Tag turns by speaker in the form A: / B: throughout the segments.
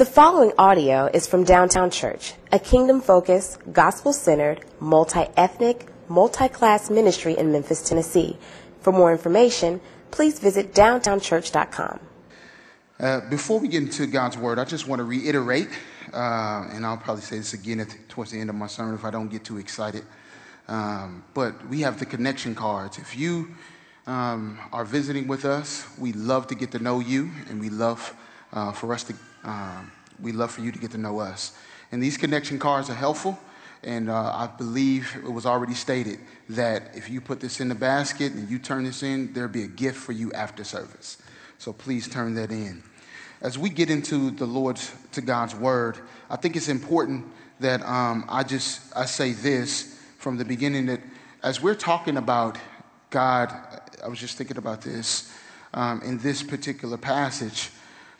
A: The following audio is from Downtown Church, a kingdom focused, gospel centered, multi ethnic, multi class ministry in Memphis, Tennessee. For more information, please visit downtownchurch.com.
B: Uh, before we get into God's word, I just want to reiterate, uh, and I'll probably say this again at towards the end of my sermon if I don't get too excited. Um, but we have the connection cards. If you um, are visiting with us, we love to get to know you, and we love uh, for us to um, we love for you to get to know us. And these connection cards are helpful. And uh, I believe it was already stated that if you put this in the basket and you turn this in, there'll be a gift for you after service. So please turn that in. As we get into the Lord's, to God's word, I think it's important that um, I just, I say this from the beginning that as we're talking about God, I was just thinking about this um, in this particular passage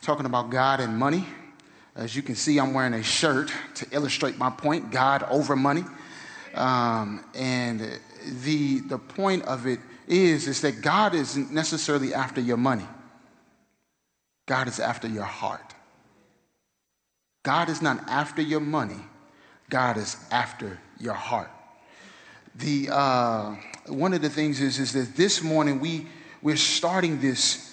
B: talking about God and money. As you can see, I'm wearing a shirt to illustrate my point God over money. Um, and the, the point of it is, is that God isn't necessarily after your money, God is after your heart. God is not after your money, God is after your heart. The, uh, one of the things is, is that this morning we, we're starting this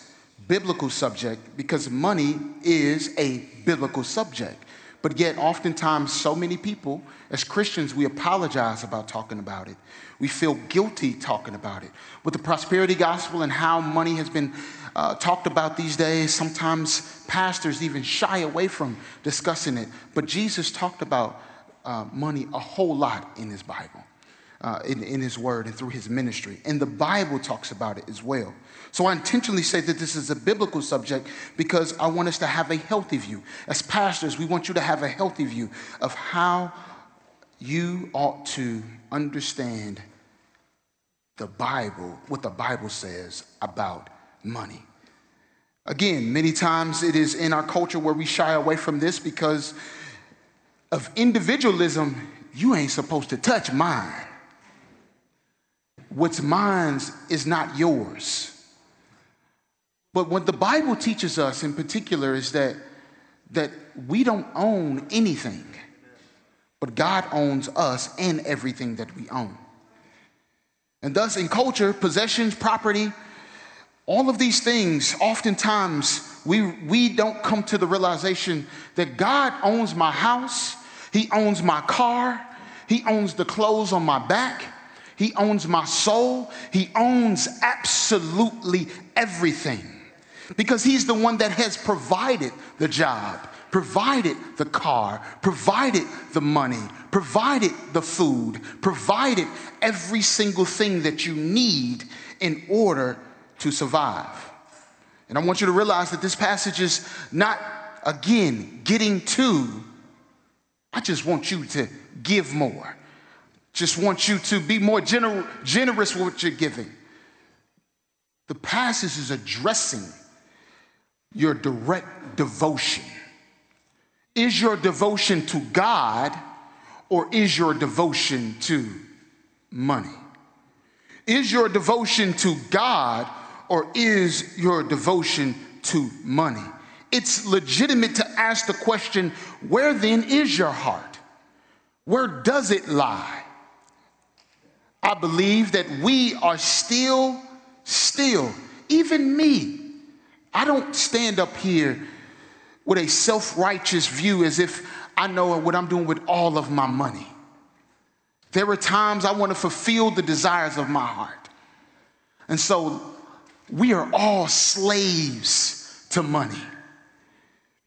B: biblical subject because money is a biblical subject. But yet, oftentimes, so many people, as Christians, we apologize about talking about it. We feel guilty talking about it. With the prosperity gospel and how money has been uh, talked about these days, sometimes pastors even shy away from discussing it. But Jesus talked about uh, money a whole lot in his Bible, uh, in, in his word, and through his ministry. And the Bible talks about it as well. So I intentionally say that this is a biblical subject because I want us to have a healthy view. As pastors, we want you to have a healthy view of how you ought to understand the Bible, what the Bible says about money. Again, many times it is in our culture where we shy away from this because of individualism. You ain't supposed to touch mine. What's mine is not yours. But what the Bible teaches us in particular is that, that we don't own anything, but God owns us and everything that we own. And thus, in culture, possessions, property, all of these things, oftentimes, we, we don't come to the realization that God owns my house, He owns my car, He owns the clothes on my back, He owns my soul, He owns absolutely everything because he's the one that has provided the job, provided the car, provided the money, provided the food, provided every single thing that you need in order to survive. And I want you to realize that this passage is not, again, getting to, I just want you to give more. Just want you to be more gener- generous with what you're giving. The passage is addressing your direct devotion. Is your devotion to God or is your devotion to money? Is your devotion to God or is your devotion to money? It's legitimate to ask the question where then is your heart? Where does it lie? I believe that we are still, still, even me, I don't stand up here with a self righteous view as if I know what I'm doing with all of my money. There are times I want to fulfill the desires of my heart. And so we are all slaves to money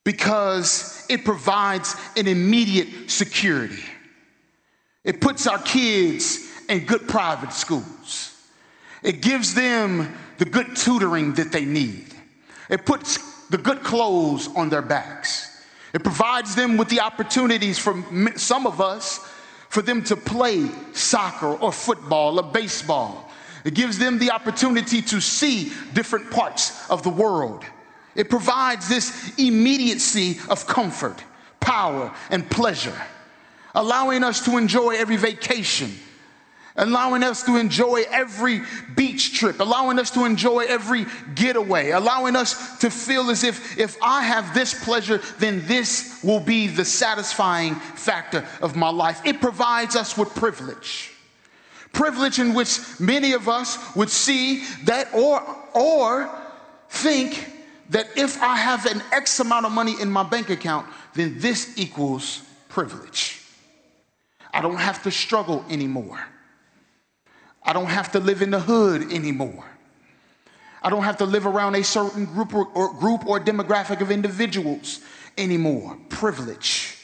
B: because it provides an immediate security. It puts our kids in good private schools. It gives them the good tutoring that they need. It puts the good clothes on their backs. It provides them with the opportunities for some of us for them to play soccer or football or baseball. It gives them the opportunity to see different parts of the world. It provides this immediacy of comfort, power, and pleasure, allowing us to enjoy every vacation, allowing us to enjoy every beach trip, allowing us to enjoy every getaway, allowing us to feel as if if I have this pleasure, then this will be the satisfying factor of my life. It provides us with privilege. Privilege in which many of us would see that or or think that if I have an X amount of money in my bank account, then this equals privilege. I don't have to struggle anymore. I don't have to live in the hood anymore. I don't have to live around a certain group or, or, group or demographic of individuals anymore. Privilege.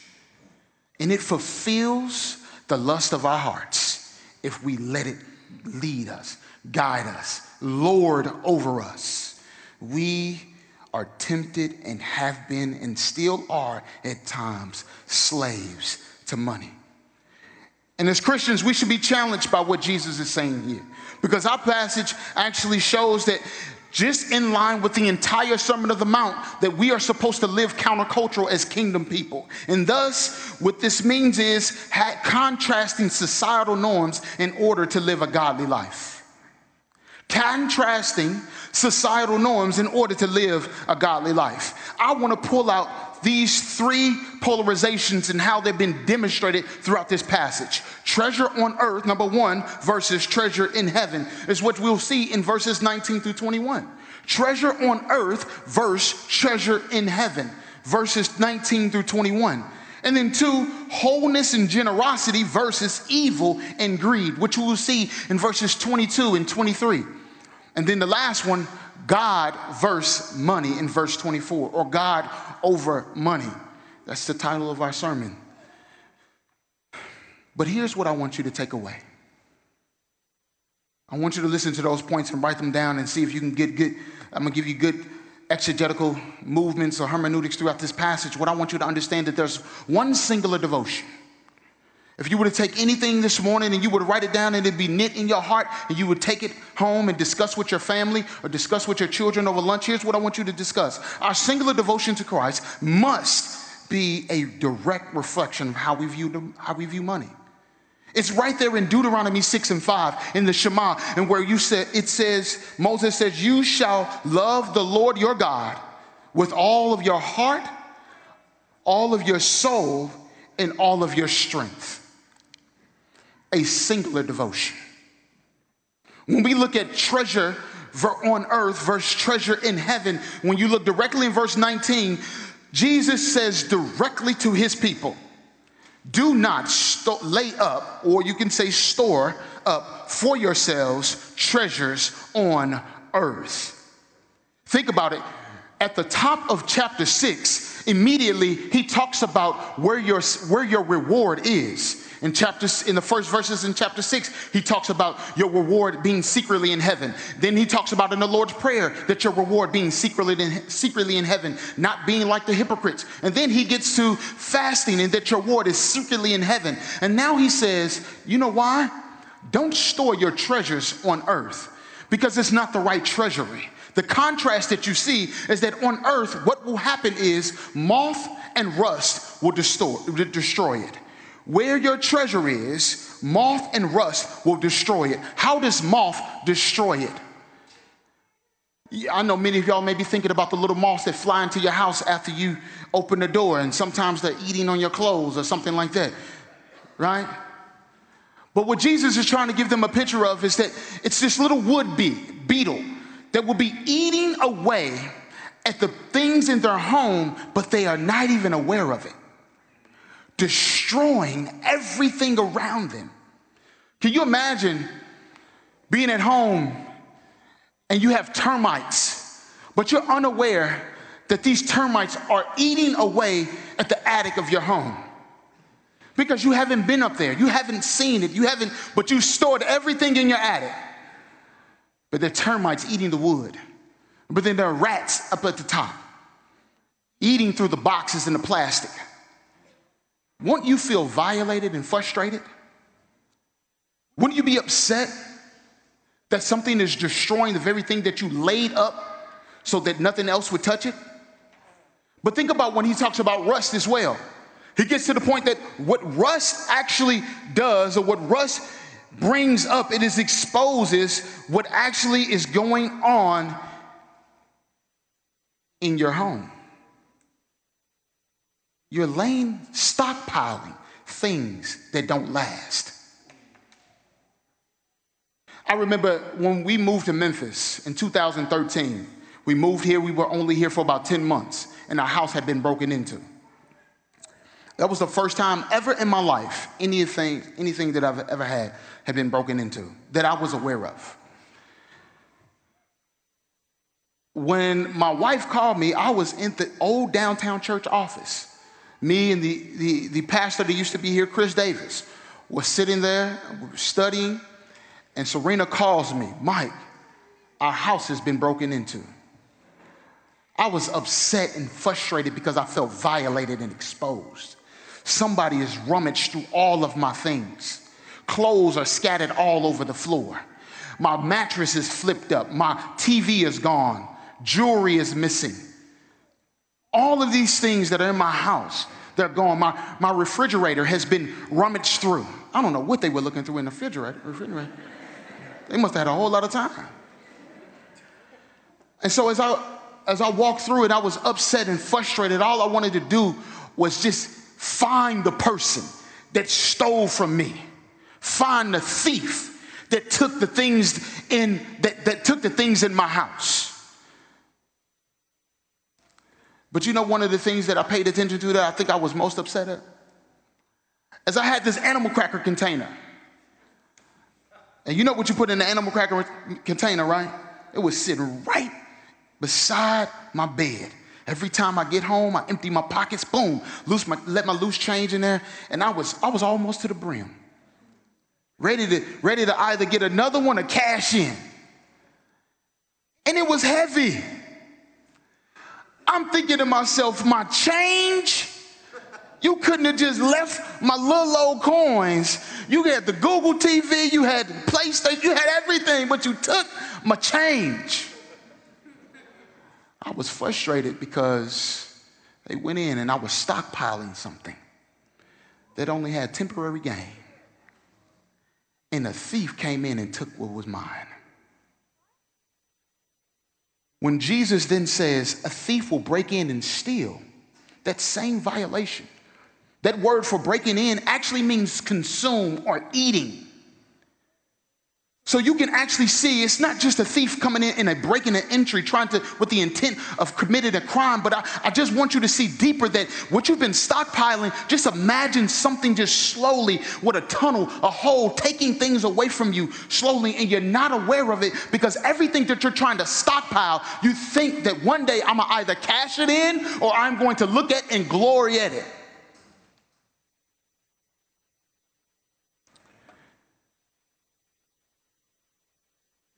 B: And it fulfills the lust of our hearts if we let it lead us, guide us, lord over us. We are tempted and have been and still are at times slaves to money. And as Christians, we should be challenged by what Jesus is saying here. Because our passage actually shows that just in line with the entire Sermon of the Mount, that we are supposed to live countercultural as kingdom people. And thus, what this means is contrasting societal norms in order to live a godly life contrasting societal norms in order to live a godly life. I want to pull out these three polarizations and how they've been demonstrated throughout this passage. Treasure on earth, number one, versus treasure in heaven, is what we'll see in verses 19 through 21. Treasure on earth versus treasure in heaven, verses 19 through 21. And then two, wholeness and generosity versus evil and greed, which we will see in verses 22 and 23. And then the last one, God versus money in verse 24, or God over money. That's the title of our sermon. But here's what I want you to take away. I want you to listen to those points and write them down and see if you can get good. I'm gonna give you good exegetical movements or hermeneutics throughout this passage, what I want you to understand that there's one singular devotion. If you were to take anything this morning and you would write it down and it'd be knit in your heart and you would take it home and discuss with your family or discuss with your children over lunch, here's what I want you to discuss. Our singular devotion to Christ must be a direct reflection of how we view, how we view money. It's right there in Deuteronomy 6 and 5 in the Shema, and where you said it says, Moses says, You shall love the Lord your God with all of your heart, all of your soul, and all of your strength. A singular devotion. When we look at treasure on earth versus treasure in heaven, when you look directly in verse 19, Jesus says directly to his people, do not lay up, or you can say store up for yourselves treasures on earth. Think about it. At the top of chapter 6, immediately he talks about where your, where your reward is. In chapter, in the first verses in chapter six, he talks about your reward being secretly in heaven. Then he talks about in the Lord's Prayer that your reward being secretly in, secretly in heaven, not being like the hypocrites. And then he gets to fasting and that your reward is secretly in heaven. And now he says, you know why? Don't store your treasures on earth because it's not the right treasury. The contrast that you see is that on earth, what will happen is moth and rust will destroy it. Where your treasure is, moth and rust will destroy it. How does moth destroy it? I know many of y'all may be thinking about the little moths that fly into your house after you open the door, and sometimes they're eating on your clothes or something like that, right? But what Jesus is trying to give them a picture of is that it's this little wood bee, beetle that will be eating away at the things in their home, but they are not even aware of it destroying everything around them. Can you imagine being at home and you have termites, but you're unaware that these termites are eating away at the attic of your home? Because you haven't been up there, you haven't seen it, you haven't, but you stored everything in your attic. But there are termites eating the wood. But then there are rats up at the top, eating through the boxes and the plastic. Won't you feel violated and frustrated? Wouldn't you be upset that something is destroying the very thing that you laid up so that nothing else would touch it? But think about when he talks about rust as well. He gets to the point that what rust actually does, or what rust brings up, it is exposes what actually is going on in your home. You're laying, stockpiling things that don't last. I remember when we moved to Memphis in 2013, we moved here, we were only here for about 10 months, and our house had been broken into. That was the first time ever in my life anything, anything that I've ever had had been broken into that I was aware of. When my wife called me, I was in the old downtown church office. Me and the, the, the pastor that used to be here, Chris Davis, was sitting there, studying, and Serena calls me, Mike, our house has been broken into. I was upset and frustrated because I felt violated and exposed. Somebody has rummaged through all of my things. Clothes are scattered all over the floor. My mattress is flipped up. My TV is gone. Jewelry is missing. All of these things that are in my house, they're gone. My, my refrigerator has been rummaged through. I don't know what they were looking through in the refrigerator. refrigerator. They must have had a whole lot of time. And so as I as I walked through it, I was upset and frustrated. All I wanted to do was just find the person that stole from me, find the thief that took the things in that, that took the things in my house. But you know, one of the things that I paid attention to that I think I was most upset at? As I had this animal cracker container. And you know what you put in the animal cracker container, right? It was sitting right beside my bed. Every time I get home, I empty my pockets, boom, loose my, let my loose change in there, and I was, I was almost to the brim. Ready to, ready to either get another one or cash in. And it was heavy. I'm thinking to myself, my change, you couldn't have just left my little old coins. You had the Google TV, you had PlayStation, you had everything, but you took my change. I was frustrated because they went in and I was stockpiling something that only had temporary gain. And a thief came in and took what was mine. When Jesus then says, a thief will break in and steal, that same violation, that word for breaking in actually means consume or eating. So you can actually see it's not just a thief coming in and breaking an entry trying to with the intent of committing a crime, but I, I just want you to see deeper that what you've been stockpiling, just imagine something just slowly with a tunnel, a hole, taking things away from you slowly, and you're not aware of it because everything that you're trying to stockpile, you think that one day I'm gonna either cash it in or I'm going to look at and glory at it.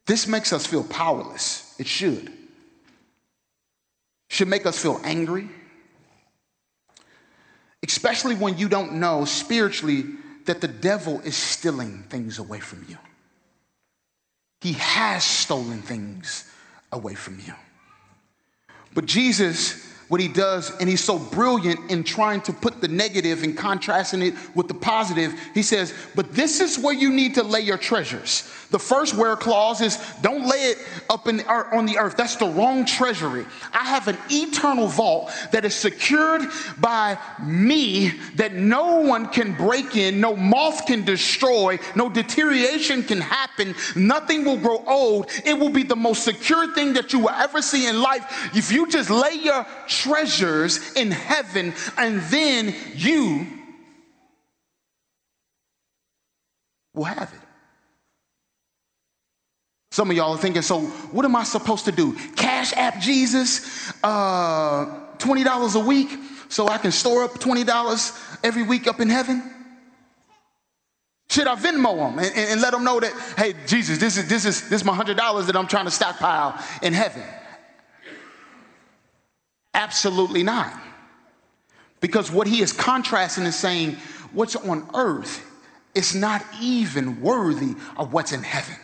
B: This makes us feel powerless. It should. Should make us feel angry. Especially when you don't know spiritually that the devil is stealing things away from you. He has stolen things away from you. But Jesus what he does, and he's so brilliant in trying to put the negative and contrasting it with the positive. He says, But this is where you need to lay your treasures. The first where clause is don't lay it up in on the earth. That's the wrong treasury. I have an eternal vault that is secured by me that no one can break in, no moth can destroy, no deterioration can happen, nothing will grow old. It will be the most secure thing that you will ever see in life if you just lay your treasures in heaven and then you will have it. Some of y'all are thinking, so what am I supposed to do? Cash app Jesus, uh, $20 a week so I can store up $20 every week up in heaven? Should I Venmo them and, and, let them know that, hey, Jesus, this is, this is, this is my $100 that I'm trying to stockpile in heaven? Absolutely not. Because what he is contrasting is saying, what's on earth is not even worthy of what's in heaven.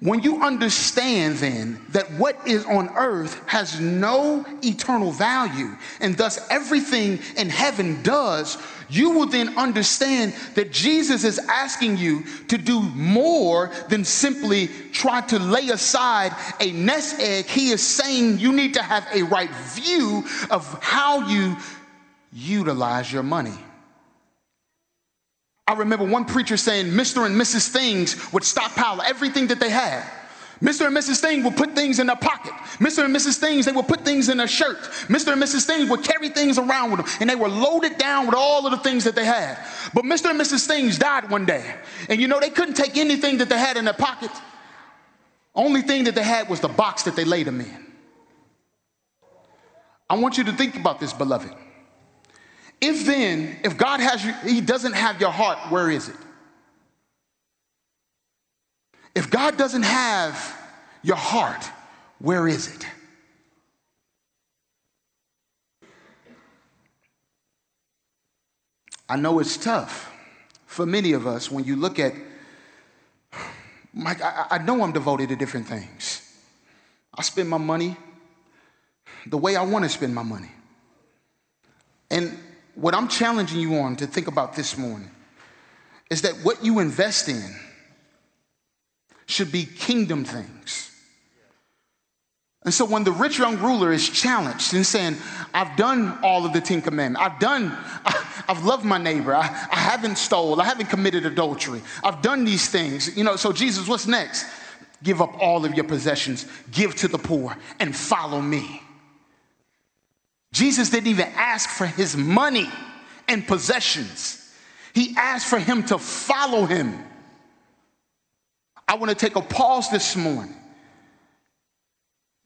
B: When you understand then that what is on earth has no eternal value, and thus everything in heaven does, you will then understand that Jesus is asking you to do more than simply try to lay aside a nest egg. He is saying you need to have a right view of how you utilize your money. I remember one preacher saying Mr. and Mrs. Things would stockpile everything that they had. Mr. and Mrs. Things would put things in their pocket. Mr. and Mrs. Things, they would put things in their shirt. Mr. and Mrs. Things would carry things around with them, and they were loaded down with all of the things that they had. But Mr. and Mrs. Things died one day, and you know, they couldn't take anything that they had in their pocket. Only thing that they had was the box that they laid them in. I want you to think about this, beloved. If then, if God has you, He doesn't have your heart, where is it? If God doesn't have your heart, where is it? I know it's tough for many of us when you look at, Mike, I, I know I'm devoted to different things. I spend my money the way I want to spend my money. And what I'm challenging you on to think about this morning is that what you invest in should be kingdom things. And so when the rich young ruler is challenged and saying, I've done all of the Ten Commandments, I've done, I've loved my neighbor, I, I haven't stole, I haven't committed adultery, I've done these things. You know, so Jesus, what's next? Give up all of your possessions, give to the poor, and follow me. Jesus didn't even ask for his money and possessions, he asked for him to follow him. I want to take a pause this morning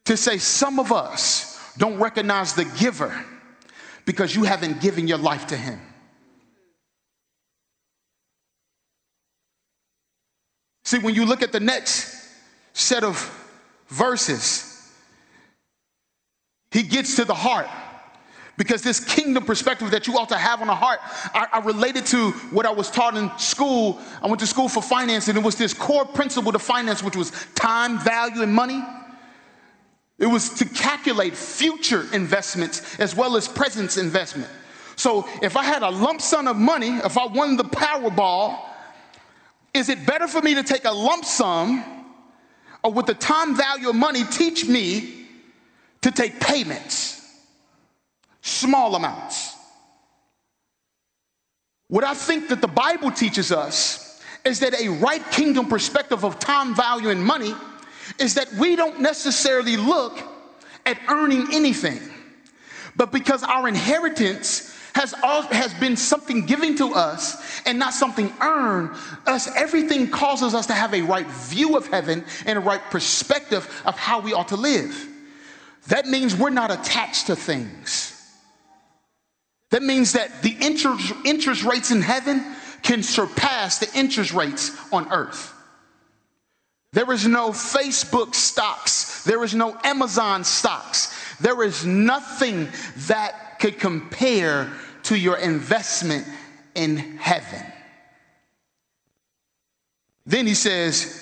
B: to say some of us don't recognize the giver because you haven't given your life to him. See, when you look at the next set of verses, he gets to the heart because this kingdom perspective that you ought to have on the heart, I, I related to what I was taught in school. I went to school for finance, and it was this core principle to finance, which was time, value, and money. It was to calculate future investments as well as present investment. So if I had a lump sum of money, if I won the Powerball, is it better for me to take a lump sum or would the time value of money teach me to take payments? Small amounts. What I think that the Bible teaches us is that a right kingdom perspective of time, value, and money is that we don't necessarily look at earning anything, but because our inheritance has, all, has been something given to us and not something earned, us everything causes us to have a right view of heaven and a right perspective of how we ought to live. That means we're not attached to things. That means that the interest, interest rates in heaven can surpass the interest rates on earth. There is no Facebook stocks. There is no Amazon stocks. There is nothing that could compare to your investment in heaven. Then he says,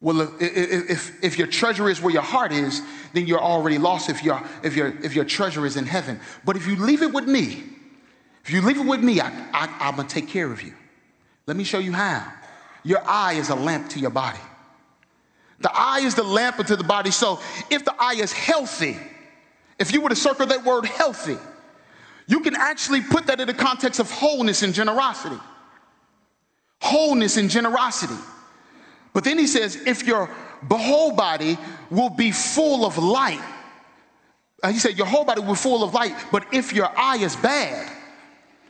B: well, if, if your treasure is where your heart is, then you're already lost if, you if, your if your treasure is in heaven. But if you leave it with me, if you leave it with me, I, I, I'm going to take care of you. Let me show you how. Your eye is a lamp to your body. The eye is the lamp unto the body. So if the eye is healthy, if you were to circle that word healthy, you can actually put that in the context of wholeness and generosity. Wholeness and generosity. But then he says, if your whole body will be full of light, uh, he said, your whole body will be full of light, but if your eye is bad,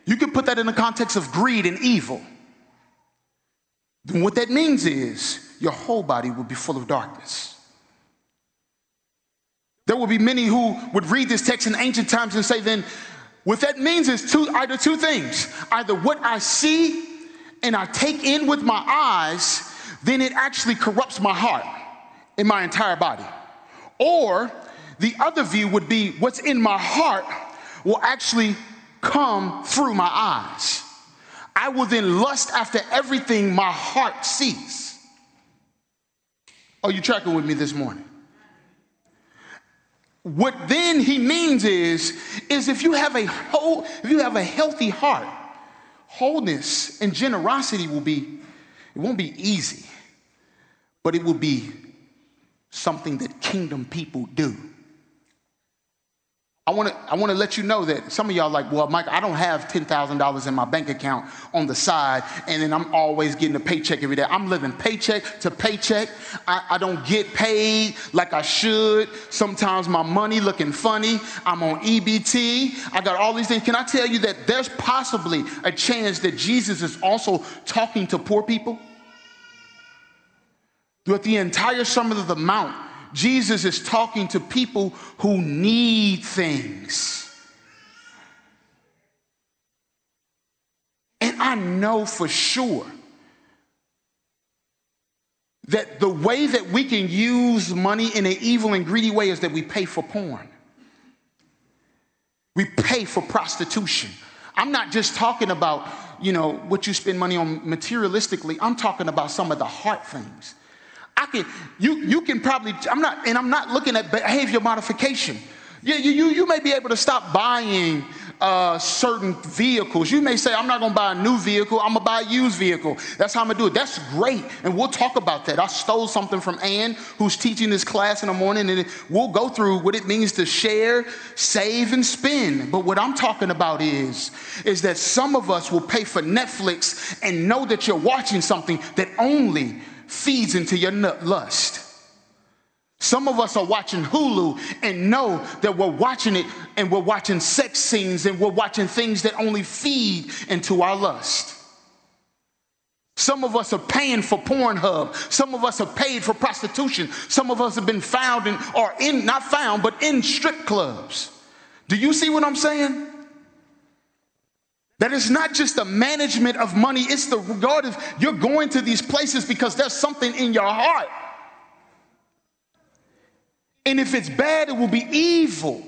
B: you can put that in the context of greed and evil. Then what that means is your whole body will be full of darkness. There will be many who would read this text in ancient times and say, then, what that means is two, either two things either what I see and I take in with my eyes then it actually corrupts my heart in my entire body. Or the other view would be what's in my heart will actually come through my eyes. I will then lust after everything my heart sees. Are you tracking with me this morning? What then he means is, is if you have a whole, if you have a healthy heart, wholeness and generosity will be, it won't be easy, but it will be something that kingdom people do. I want to I want to let you know that some of y'all like, well, Mike, I don't have ten thousand dollars in my bank account on the side, and then I'm always getting a paycheck every day. I'm living paycheck to paycheck. I, I don't get paid like I should. Sometimes my money looking funny. I'm on EBT. I got all these things. Can I tell you that there's possibly a chance that Jesus is also talking to poor people? Throughout the entire Sermon of the Mount, Jesus is talking to people who need things. And I know for sure that the way that we can use money in an evil and greedy way is that we pay for porn. We pay for prostitution. I'm not just talking about, you know, what you spend money on materialistically. I'm talking about some of the heart things. I can, you, you can probably, I'm not, and I'm not looking at behavior modification. You, you, you may be able to stop buying uh, certain vehicles. You may say, I'm not going to buy a new vehicle, I'm going to buy a used vehicle. That's how I'm going to do it. That's great. And we'll talk about that. I stole something from Ann, who's teaching this class in the morning, and we'll go through what it means to share, save, and spend. But what I'm talking about is, is that some of us will pay for Netflix and know that you're watching something that only feeds into your nut lust. Some of us are watching Hulu and know that we're watching it and we're watching sex scenes and we're watching things that only feed into our lust. Some of us are paying for Pornhub. Some of us are paid for prostitution. Some of us have been found in, or in, not found, but in strip clubs. Do you see what I'm saying? That it's not just the management of money, it's the regard of you're going to these places because there's something in your heart. And if it's bad, it will be evil.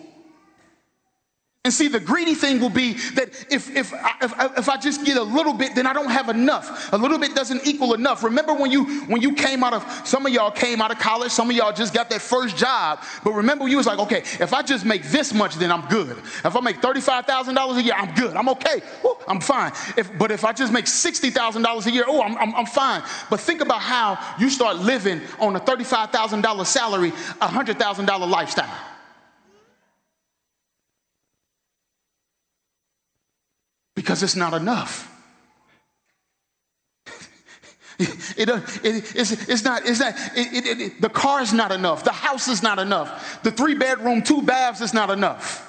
B: And see, the greedy thing will be that if, if, if, if I just get a little bit, then I don't have enough. A little bit doesn't equal enough. Remember when you when you came out of some of y'all came out of college, some of y'all just got that first job. But remember, you was like, okay, if I just make this much, then I'm good. If I make thirty-five thousand dollars a year, I'm good. I'm okay. Ooh, I'm fine. If, but if I just make sixty thousand dollars a year, oh, I'm, I'm, I'm fine. But think about how you start living on a thirty-five thousand dollar salary, a hundred thousand dollar lifestyle. Because it's not enough. It, it, it's, it's not, it's not it, the car is not enough. The house is not enough. The three bedroom, two baths is not enough.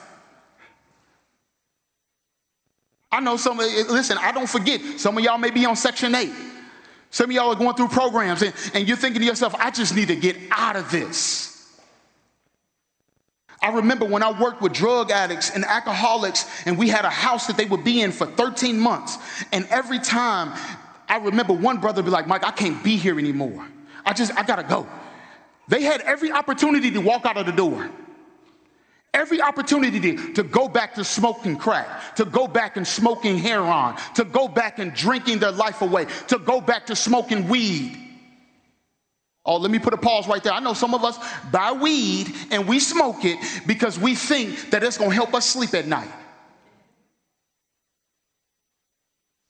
B: I know some, eh, eh, listen, I don't forget, some of y'all may be on Section 8. Some of y'all are going through programs and, and you're thinking to yourself, I just need to get out of this. I remember when I worked with drug addicts and alcoholics, and we had a house that they would be in for 13 months. And every time I remember one brother be like, Mike, I can't be here anymore. I just, I gotta go. They had every opportunity to walk out of the door. Every opportunity to, to go back to smoking crack, to go back and smoking heroin, to go back and drinking their life away, to go back to smoking weed. Oh, let me put a pause right there. I know some of us buy weed and we smoke it because we think that it's going to help us sleep at night.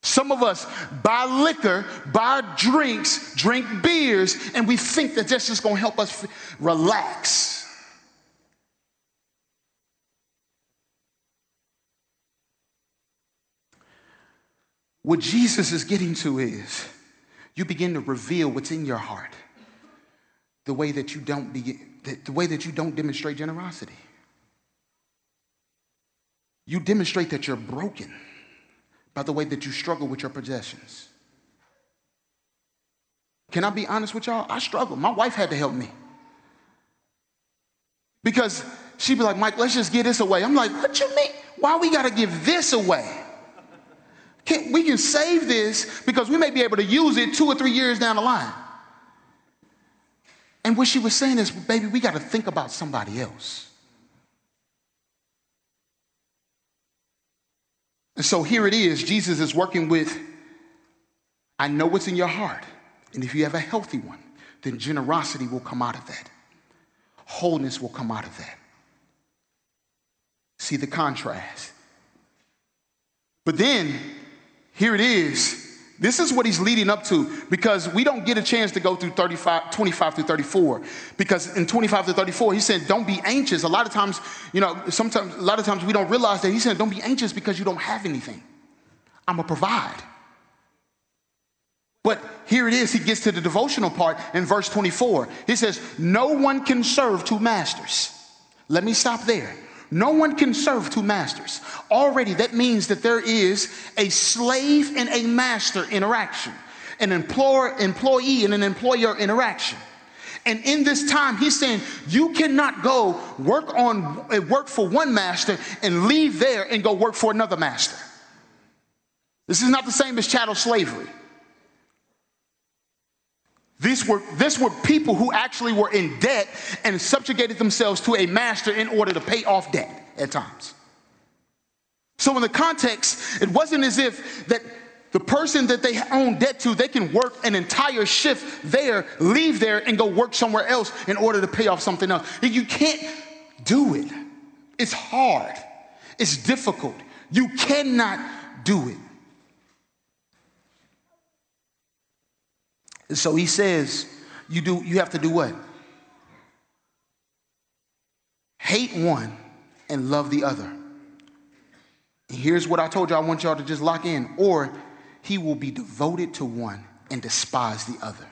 B: Some of us buy liquor, buy drinks, drink beers, and we think that that's just going to help us relax. What Jesus is getting to is you begin to reveal what's in your heart the way that you don't begin, the way that you don't demonstrate generosity. You demonstrate that you're broken by the way that you struggle with your possessions. Can I be honest with y'all? I struggle. My wife had to help me. Because she'd be like, Mike, let's just give this away. I'm like, what you mean? Why we gotta give this away? Can, we can save this because we may be able to use it two or three years down the line. And what she was saying is, baby, we got to think about somebody else. And so here it is Jesus is working with, I know what's in your heart. And if you have a healthy one, then generosity will come out of that. Wholeness will come out of that. See the contrast. But then, here it is. This is what he's leading up to because we don't get a chance to go through 35, 25 through 34. Because in 25 to 34, he said, Don't be anxious. A lot of times, you know, sometimes, a lot of times we don't realize that. He said, Don't be anxious because you don't have anything. I'm going to provide. But here it is, he gets to the devotional part in verse 24. He says, No one can serve two masters. Let me stop there. No one can serve two masters. Already, that means that there is a slave and a master interaction, an employer, employee and an employer interaction. And in this time, he's saying you cannot go work on uh, work for one master and leave there and go work for another master. This is not the same as chattel slavery. These were, this were people who actually were in debt and subjugated themselves to a master in order to pay off debt at times. So in the context, it wasn't as if that the person that they own debt to, they can work an entire shift there, leave there, and go work somewhere else in order to pay off something else. You can't do it. It's hard. It's difficult. You cannot do it. And so he says, you do you have to do what? Hate one and love the other. And here's what I told you I want y'all to just lock in. Or he will be devoted to one and despise the other.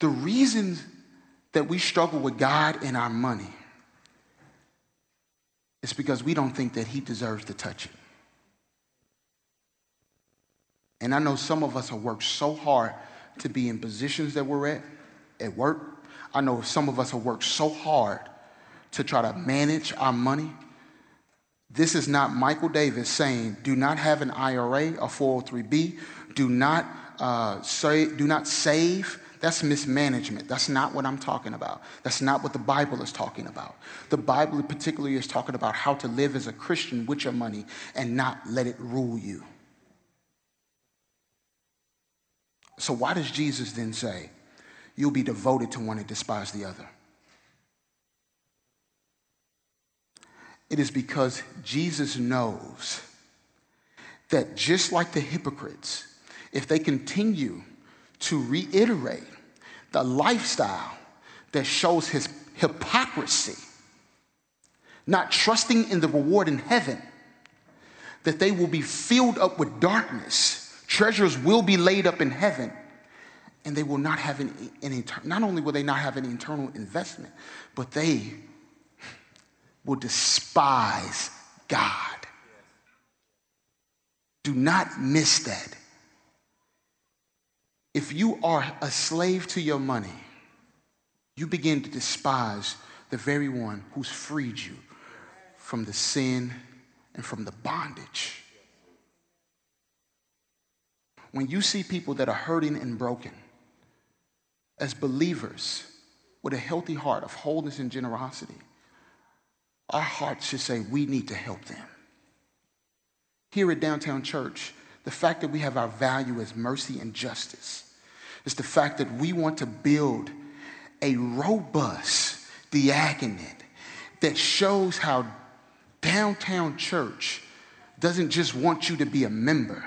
B: The reason that we struggle with God and our money is because we don't think that he deserves to touch it. And I know some of us have worked so hard to be in positions that we're at at work. I know some of us have worked so hard to try to manage our money. This is not Michael Davis saying, do not have an IRA, a 403B, do not, uh, say, do not save. That's mismanagement. That's not what I'm talking about. That's not what the Bible is talking about. The Bible, particularly, is talking about how to live as a Christian with your money and not let it rule you. So, why does Jesus then say, You'll be devoted to one and despise the other? It is because Jesus knows that just like the hypocrites, if they continue to reiterate the lifestyle that shows his hypocrisy, not trusting in the reward in heaven, that they will be filled up with darkness Treasures will be laid up in heaven, and they will not have any, any not only will they not have any internal investment, but they will despise God. Do not miss that. If you are a slave to your money, you begin to despise the very one who's freed you from the sin and from the bondage when you see people that are hurting and broken, as believers with a healthy heart of wholeness and generosity, our hearts should say, we need to help them. Here at Downtown Church, the fact that we have our value as mercy and justice is the fact that we want to build a robust diaconate that shows how Downtown Church doesn't just want you to be a member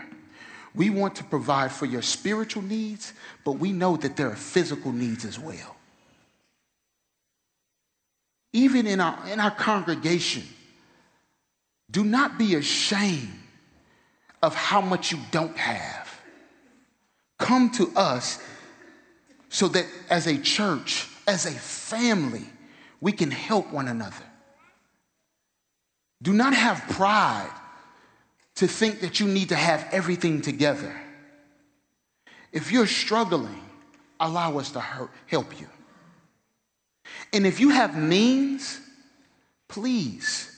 B: we want to provide for your spiritual needs, but we know that there are physical needs as well. Even in our, in our congregation, do not be ashamed of how much you don't have. Come to us so that as a church, as a family, we can help one another. Do not have pride to think that you need to have everything together. If you're struggling, allow us to help you. And if you have means, please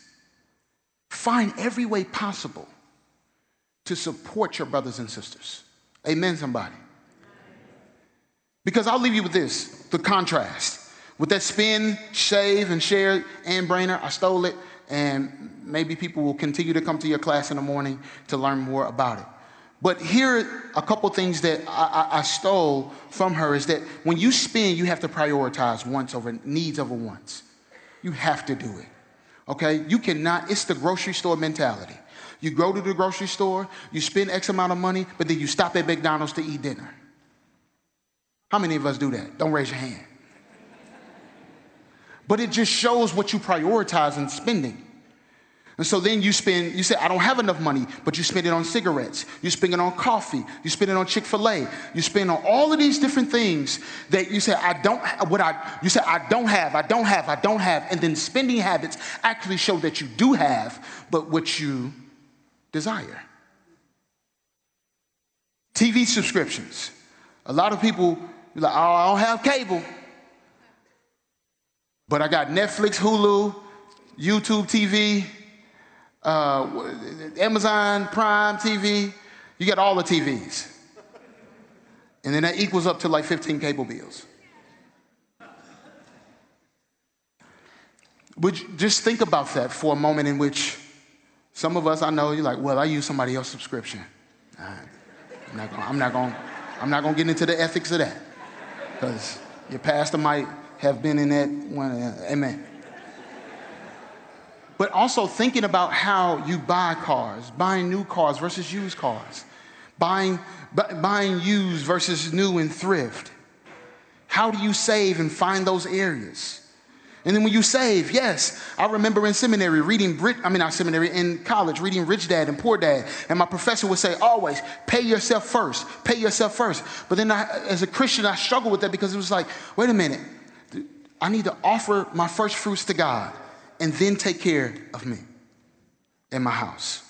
B: find every way possible to support your brothers and sisters. Amen, somebody. Because I'll leave you with this the contrast. With that spin, shave, and share, and brainer, I stole it and maybe people will continue to come to your class in the morning to learn more about it. But here, are a couple things that I, I, I, stole from her is that when you spend, you have to prioritize wants over needs over wants. You have to do it. Okay? You cannot, it's the grocery store mentality. You go to the grocery store, you spend X amount of money, but then you stop at McDonald's to eat dinner. How many of us do that? Don't raise your hand. But it just shows what you prioritize in spending. And so then you spend, you say, I don't have enough money, but you spend it on cigarettes, you spend it on coffee, you spend it on Chick fil A, you spend on all of these different things that you say, I don't, what I, you say, I don't have, I don't have, I don't have. And then spending habits actually show that you do have, but what you desire. TV subscriptions. A lot of people, like, oh, I don't have cable, but I got Netflix, Hulu, YouTube TV, uh, Amazon Prime TV, you got all the TVs. And then that equals up to like 15 cable bills. Would you just think about that for a moment in which some of us, I know, you're like, well, I use somebody else's subscription. I'm not gonna, I'm not not gonna get into the ethics of that. Because your pastor might have been in that one. Uh, amen but also thinking about how you buy cars, buying new cars versus used cars, buying, buying used versus new and thrift. How do you save and find those areas? And then when you save, yes, I remember in seminary reading, I mean, not seminary, in college, reading Rich Dad and Poor Dad. And my professor would say, always pay yourself first, pay yourself first. But then I, as a Christian, I struggled with that because it was like, wait a minute, I need to offer my first fruits to God and then take care of me and my house.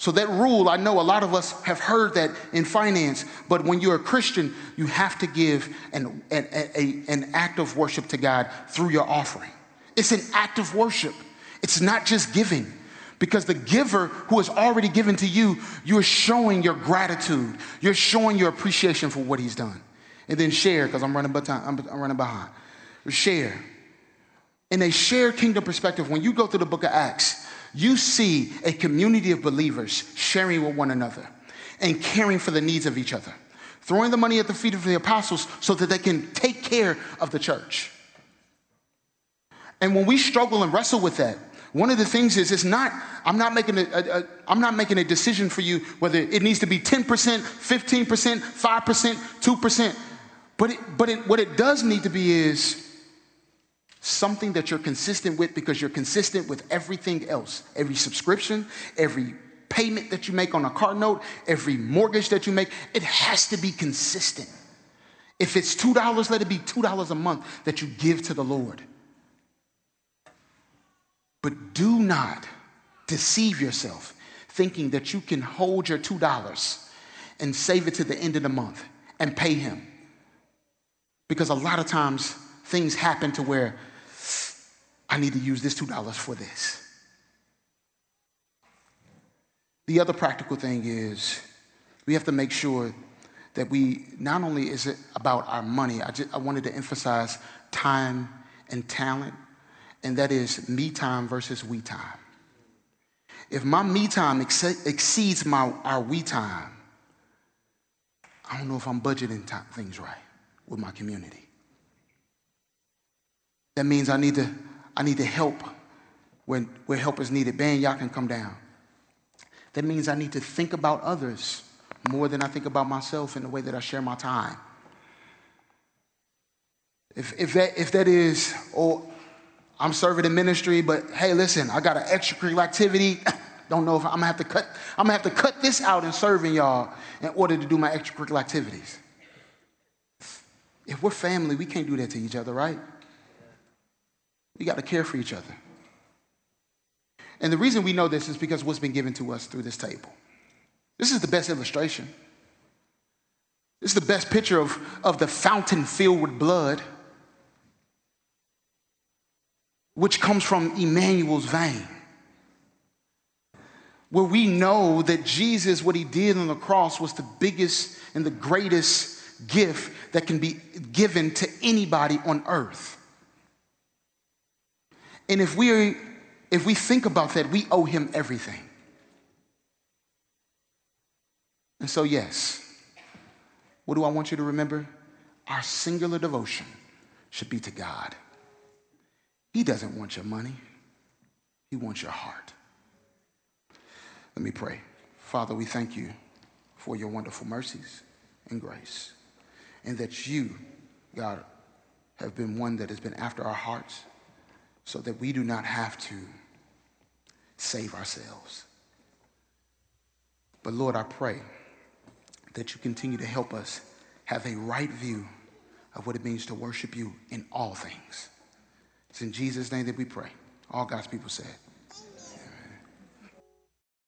B: So, that rule, I know a lot of us have heard that in finance, but when you're a Christian, you have to give an, an, a, an act of worship to God through your offering. It's an act of worship, it's not just giving. Because the giver who has already given to you, you're showing your gratitude. You're showing your appreciation for what he's done. And then share, because I'm. I'm running behind. Share in a shared kingdom perspective, when you go through the book of Acts, you see a community of believers sharing with one another and caring for the needs of each other, throwing the money at the feet of the apostles so that they can take care of the church. And when we struggle and wrestle with that, one of the things is it's not i'm not making a, a, a i'm not making a decision for you whether it needs to be 10% 15% 5% 2% but it, but it, what it does need to be is something that you're consistent with because you're consistent with everything else. Every subscription, every payment that you make on a car note, every mortgage that you make, it has to be consistent. If it's $2, let it be $2 a month that you give to the Lord. But do not deceive yourself thinking that you can hold your $2 and save it to the end of the month and pay Him. Because a lot of times things happen to where I need to use this $2 for this. The other practical thing is we have to make sure that we not only is it about our money, I, just, I wanted to emphasize time and talent, and that is me time versus we time. If my me time ex- exceeds my, our we time, I don't know if I'm budgeting things right with my community. That means I need to I need to help when, where help is needed. Band, y'all can come down. That means I need to think about others more than I think about myself in the way that I share my time. If, if, that, if that is, oh, I'm serving in ministry, but hey, listen, I got an extracurricular activity. Don't know if I'm gonna have to cut, I'm gonna have to cut this out in serving y'all in order to do my extracurricular activities. If we're family, we can't do that to each other, right? We got to care for each other. And the reason we know this is because what's been given to us through this table. This is the best illustration. This is the best picture of, of the fountain filled with blood, which comes from Emmanuel's vein. Where we know that Jesus, what he did on the cross, was the biggest and the greatest gift that can be given to anybody on earth. And if we, if we think about that, we owe him everything. And so, yes, what do I want you to remember? Our singular devotion should be to God. He doesn't want your money, He wants your heart. Let me pray. Father, we thank you for your wonderful mercies and grace, and that you, God, have been one that has been after our hearts so that we do not have to save ourselves. But Lord, I pray that you continue to help us have a right view of what it means to worship you in all things. It's in Jesus' name that we pray. All God's people said.